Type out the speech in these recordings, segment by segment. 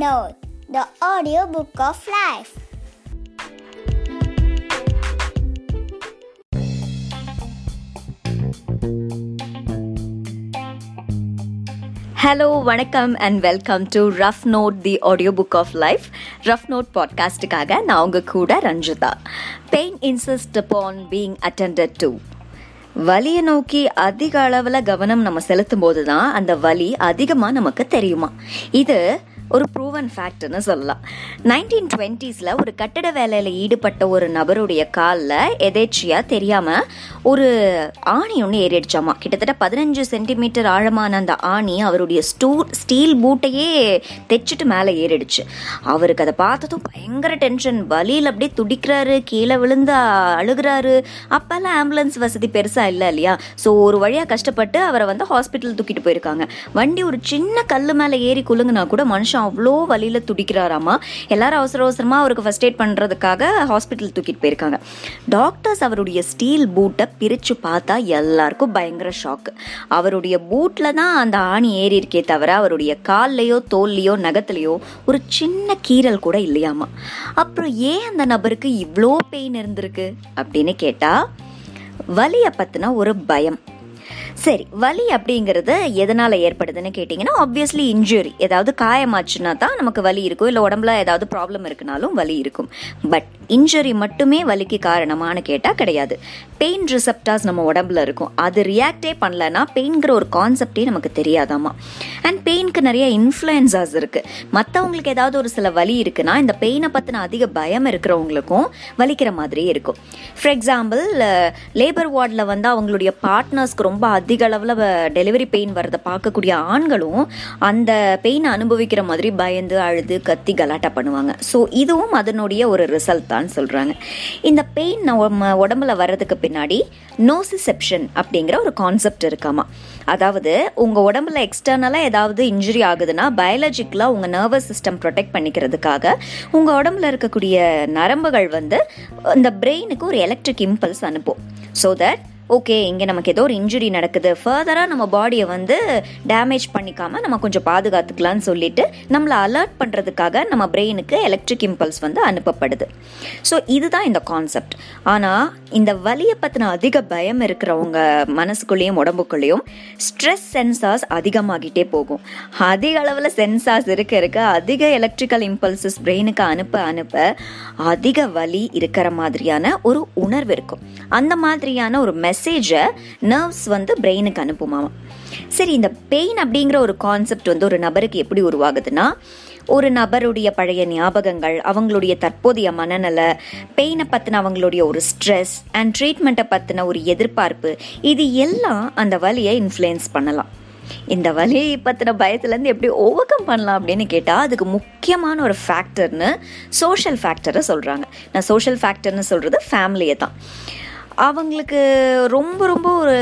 Note, the audiobook of life. Hello வணக்கம் and welcome to rough note the audio book of life rough note பாட்காஸ்ட்டுக்காக நான் உங்கள் கூட Ranjitha. Pain insist upon being attended to வலியை நோக்கி அதிக அளவில் கவனம் நம்ம செலுத்தும் போது தான் அந்த வலி அதிகமாக நமக்கு தெரியுமா? இது ஒரு ப்ரூவன் ஃபேக்ட்னு சொல்லலாம். நைன்டீன் டுவெண்ட்டீஸில் ஒரு கட்டட வேலையில் ஈடுபட்ட ஒரு நபருடைய காலில் எதேச்சியாக தெரியாமல் ஒரு ஆணி ஒன்று ஏறிடுச்சாமா. கிட்டத்தட்ட பதினஞ்சு சென்டிமீட்டர் ஆழமான அந்த ஆணி அவருடைய ஸ்டூ ஸ்டீல் பூட்டையே தைச்சிட்டு மேலே ஏறிடுச்சு. அவருக்கு அதை பார்த்ததும் பயங்கர டென்ஷன். வலியில் அப்படியே துடிக்கிறாரு கீழே விழுந்து அழுகிறாரு. அப்போல்லாம் ஆம்புலன்ஸ் வசதி பெருசாக இல்லை இல்லையா? ஸோ ஒரு வழியாக கஷ்டப்பட்டு அவரை வந்து ஹாஸ்பிட்டல் தூக்கிட்டு போயிருக்காங்க. வண்டி ஒரு சின்ன கல் மேலே ஏறி குலுங்கினா கூட மனுஷன் அவ்வளோ வலியில் துடிக்கிறாராமா? எல்லாரும் அவசர அவசரமாக அவருக்கு ஃபர்ஸ்ட் எய்ட் பண்ணுறதுக்காக ஹாஸ்பிட்டல் தூக்கிட்டு போயிருக்காங்க. டாக்டர்ஸ் அவருடைய ஸ்டீல் பூட்டை பிரித்து பார்த்தா எல்லாருக்கும் பயங்கர ஷாக்கு அவருடைய பூட்டில் தான் அந்த ஆணி ஏறி இருக்கே தவிர அவருடைய கால்லையோ தோல்லையோ நகத்துலையோ ஒரு சின்ன கீறல் கூட இல்லையாமா? அப்புறம் ஏன் அந்த நபருக்கு இவ்வளோ பெயின் இருந்திருக்கு? அப்படின்னு கேட்டால் வலியை பற்றின ஒரு பயம். சரி வலி அப்படிங்கிறது எதனால் ஏற்படுதுன்னு கேட்டிங்கன்னா ஆப்வியஸ்லி இன்ஜுரி ஏதாவது காயமாச்சுன்னா தான் நமக்கு வலி இருக்கும். இல்லை உடம்புல ஏதாவது ப்ராப்ளம் இருக்குனாலும் வலி இருக்கும். பட் இன்ஜுரி மட்டுமே வலிக்கு காரணமானு கேட்டால் கிடையாது. பெயின் ரிசப்டாஸ் நம்ம உடம்புல இருக்கும். அது ரியாக்டே பண்ணலன்னா பெயின்கிற ஒரு கான்செப்டே நமக்கு தெரியாதாமா? அண்ட் பெயினுக்கு நிறைய இன்ஃப்ளூயன்சாஸ் இருக்குது மற்றவங்களுக்கு ஏதாவது ஒரு சில வலி இருக்குன்னா இந்த பெயினை பற்றின அதிக பயம் இருக்கிறவங்களுக்கும் வலிக்கிற மாதிரியே இருக்கும். ஃபார் எக்ஸாம்பிள் லேபர் வார்டில் வந்து அவங்களுடைய பார்ட்னர்ஸ்க்கு ரொம்ப அதிக அளவில் டெலிவரி பெயின் வரதை பார்க்கக்கூடிய ஆண்களும் அந்த பெயினை அனுபவிக்கிற மாதிரி பயந்து அழுது கத்தி கலாட்டா பண்ணுவாங்க. ஸோ இதுவும் அதனுடைய ஒரு ரிசல்ட் தான் சொல்கிறாங்க இந்த பெயின் நம்ம உடம்புல வர்றதுக்கு பின்னாடி நோசிசெப்ஷன் அப்படிங்கிற ஒரு கான்செப்ட் இருக்காமா? அதாவது உங்கள் உடம்புல எக்ஸ்டர்னலாக ஏதாவது இன்ஜுரி ஆகுதுன்னா பயாலஜிக்கலாக உங்கள் நர்வஸ் சிஸ்டம் ப்ரொடெக்ட் பண்ணிக்கிறதுக்காக உங்கள் உடம்புல இருக்கக்கூடிய நரம்புகள் வந்து இந்த பிரெயினுக்கு ஒரு எலக்ட்ரிக் இம்பல்ஸ் அனுப்பும். ஸோ தட் ஓகே இங்கே நமக்கு ஏதோ ஒரு இன்ஜுரி நடக்குது. ஃபர்தராக நம்ம பாடியை வந்து டேமேஜ் பண்ணிக்காமல் நம்ம கொஞ்சம் பாதுகாத்துக்கலாம்னு சொல்லிட்டு நம்மளை அலர்ட் பண்ணுறதுக்காக நம்ம பிரெயினுக்கு எலக்ட்ரிக் இம்பல்ஸ் வந்து அனுப்பப்படுது. ஸோ இதுதான் இந்த கான்செப்ட் ஆனால் இந்த வலியை பற்றின அதிக பயம் இருக்கிறவங்க மனசுக்குள்ளேயும் உடம்புக்குள்ளேயும் ஸ்ட்ரெஸ் சென்சார்ஸ் அதிகமாகிட்டே போகும். அதிக அளவில் சென்சார்ஸ் இருக்க இருக்க அதிக எலக்ட்ரிக்கல் இம்பல்சஸ் பிரெயினுக்கு அனுப்ப அனுப்ப அதிக வலி இருக்கிற மாதிரியான ஒரு உணர்வு இருக்கும். அந்த மாதிரியான ஒரு மெசேஜை நர்வ்ஸ் வந்து பிரெயினுக்கு அனுப்புமாமா. சரி இந்த பெயின் அப்படிங்கிற ஒரு கான்செப்ட் வந்து ஒரு நபருக்கு எப்படி உருவாகுதுன்னா ஒரு நபருடைய பழைய ஞாபகங்கள் அவங்களுடைய தற்போதைய மனநல பெயினை பற்றின அவங்களுடைய ஒரு ஸ்ட்ரெஸ் அண்ட் ட்ரீட்மெண்ட்டை பற்றின ஒரு எதிர்பார்ப்பு இது எல்லாம் அந்த வலியை இன்ஃப்ளூயன்ஸ் பண்ணலாம். இந்த வழியை பற்றின பயத்துலேருந்து எப்படி ஓவர் கம் பண்ணலாம் அப்படின்னு கேட்டால் அதுக்கு முக்கியமான ஒரு ஃபேக்டர்னு சோஷியல் ஃபேக்டரை சொல்கிறாங்க நான் சோஷியல் ஃபேக்டர்னு சொல்கிறது ஃபேமிலியை தான் அவங்களுக்கு ரொம்ப ரொம்ப ஒரு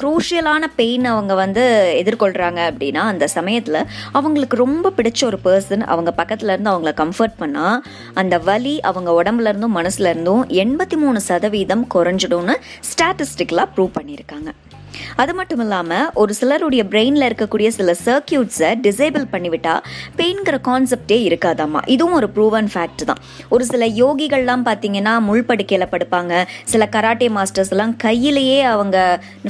குரூஷியலான பெயின் அவங்க வந்து எதிர்கொள்கிறாங்க அப்படின்னா அந்த சமயத்தில் அவங்களுக்கு ரொம்ப பிடிச்ச ஒரு பர்சன் அவங்க பக்கத்தில் இருந்து அவங்கள கம்ஃபர்ட் பண்ணால் அந்த வலி அவங்க உடம்புல இருந்தும் எண்பத்தி மூணு சதவீதம் குறைஞ்சிடும்னு ஸ்டாட்டிஸ்டிக்கலாக ப்ரூவ் பண்ணியிருக்காங்க. அது மட்டும் இல்லாமல் ஒரு சிலருடைய பிரெயினில் இருக்கக்கூடிய சில சர்க்கியூட்ஸை டிசேபிள் பண்ணிவிட்டா பெயின்கிற கான்செப்டே இருக்காதாம்மா. இதுவும் ஒரு ப்ரூவன் ஃபேக்ட் தான். ஒரு சில யோகிகள்லாம் பார்த்தீங்கன்னா முள்படுக்கையில் படுப்பாங்க. சில கராட்டே மாஸ்டர்ஸ் எல்லாம் கையிலேயே அவங்க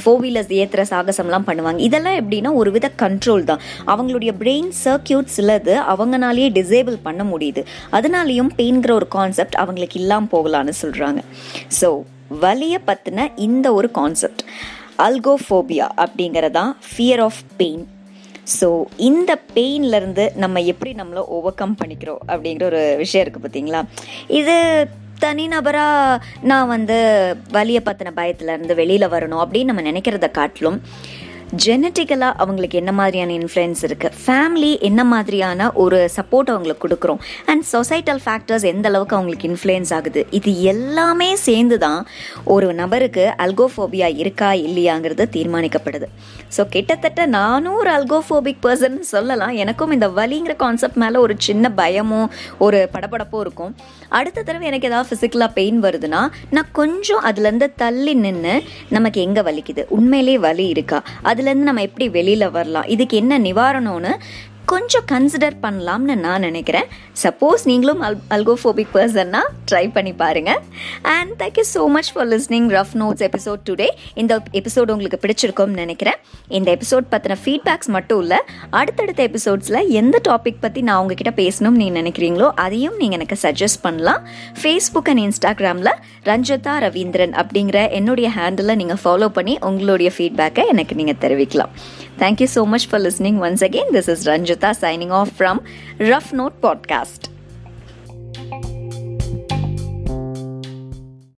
ஃபோர் வீலர்ஸ் ஏற்றுற சாகசம்லாம் பண்ணுவாங்க. இதெல்லாம் எப்படின்னா ஒரு வித கண்ட்ரோல் தான். அவங்களுடைய பிரெயின் சர்க்கியூட் சிலது அவங்கனாலேயே டிசேபிள் பண்ண முடியுது. அதனாலேயும் பெயின்கிற ஒரு கான்செப்ட் அவங்களுக்கு இல்லாமல் போகலான்னு சொல்கிறாங்க ஸோ வலியை பற்றின இந்த ஒரு கான்செப்ட் அல்கோஃபோபியா அப்படிங்கிறதான் ஃபியர் ஆஃப் பெயின் ஸோ இந்த பெயின்லேருந்து நம்ம எப்படி நம்மளை ஓவர் கம் பண்ணிக்கிறோம் அப்படிங்கிற ஒரு விஷயம் இருக்குது பார்த்தீங்களா இது தனிநபராக நான் வந்து வலியை பற்றின பயத்துலேருந்து வெளியில் வரணும் அப்படின்னு நம்ம நினைக்கிறத காட்டிலும் ஜெனட்டிக்கலாக அவங்களுக்கு என்ன மாதிரியான இன்ஃப்ளூயன்ஸ் இருக்குது ஃபேமிலி என்ன மாதிரியான ஒரு சப்போர்ட் அவங்களுக்கு கொடுக்குறோம்? அண்ட் சொசைட்டல் ஃபேக்டர்ஸ் எந்த அளவுக்கு அவங்களுக்கு இன்ஃப்ளூயன்ஸ் ஆகுது? இது எல்லாமே சேர்ந்து தான் ஒரு நபருக்கு அல்கோஃபோபியா இருக்கா இல்லையாங்கிறது தீர்மானிக்கப்படுது. ஸோ கிட்டத்தட்ட நானும் ஒரு அல்கோஃபோபிக் பர்சன் சொல்லலாம். எனக்கும் இந்த வலிங்கிற கான்செப்ட் மேலே ஒரு சின்ன பயமும் ஒரு படபடப்பும் இருக்கும். அடுத்த தடவை எனக்கு ஏதாவது ஃபிசிக்கலாக பெயின் வருதுன்னா நான் கொஞ்சம் அதுலேருந்து தள்ளி நின்று நமக்கு எங்கே வலிக்குது? உண்மையிலே வலி இருக்கா? அது அதுலேருந்து நம்ம எப்படி வெளியில் வரலாம்? இதுக்கு என்ன நிவாரணம்னு கொஞ்சம் கன்சிடர் பண்ணலாம்னு நான் நினைக்கிறேன். சப்போஸ் நீங்களும் அல் அல்கோஃபோபிக் பர்சன்னா ட்ரை பண்ணி பாருங்கள் and thank you so much for listening rough notes episode today இந்த எபிசோட் உங்களுக்கு பிடிச்சிருக்கும்னு நினைக்கிறேன். இந்த எபிசோட் பற்றின ஃபீட்பேக்ஸ் மட்டும் இல்லை அடுத்தடுத்த எபிசோட்ஸில் எந்த டாபிக் பற்றி நான் உங்ககிட்ட பேசணும்னு நீங்கள் நினைக்கிறீங்களோ அதையும் நீங்கள் எனக்கு சஜஸ்ட் பண்ணலாம். ஃபேஸ்புக் அண்ட் இன்ஸ்டாகிராமில் ரஞ்சிதா ரவீந்திரன் அப்படிங்கிற என்னுடைய ஹேண்டிலை நீங்கள் ஃபாலோ பண்ணி உங்களுடைய ஃபீட்பேக்கை எனக்கு நீங்கள் தெரிவிக்கலாம். Thank you so much for listening once again this is Ranjitha. Signing off from rough note podcast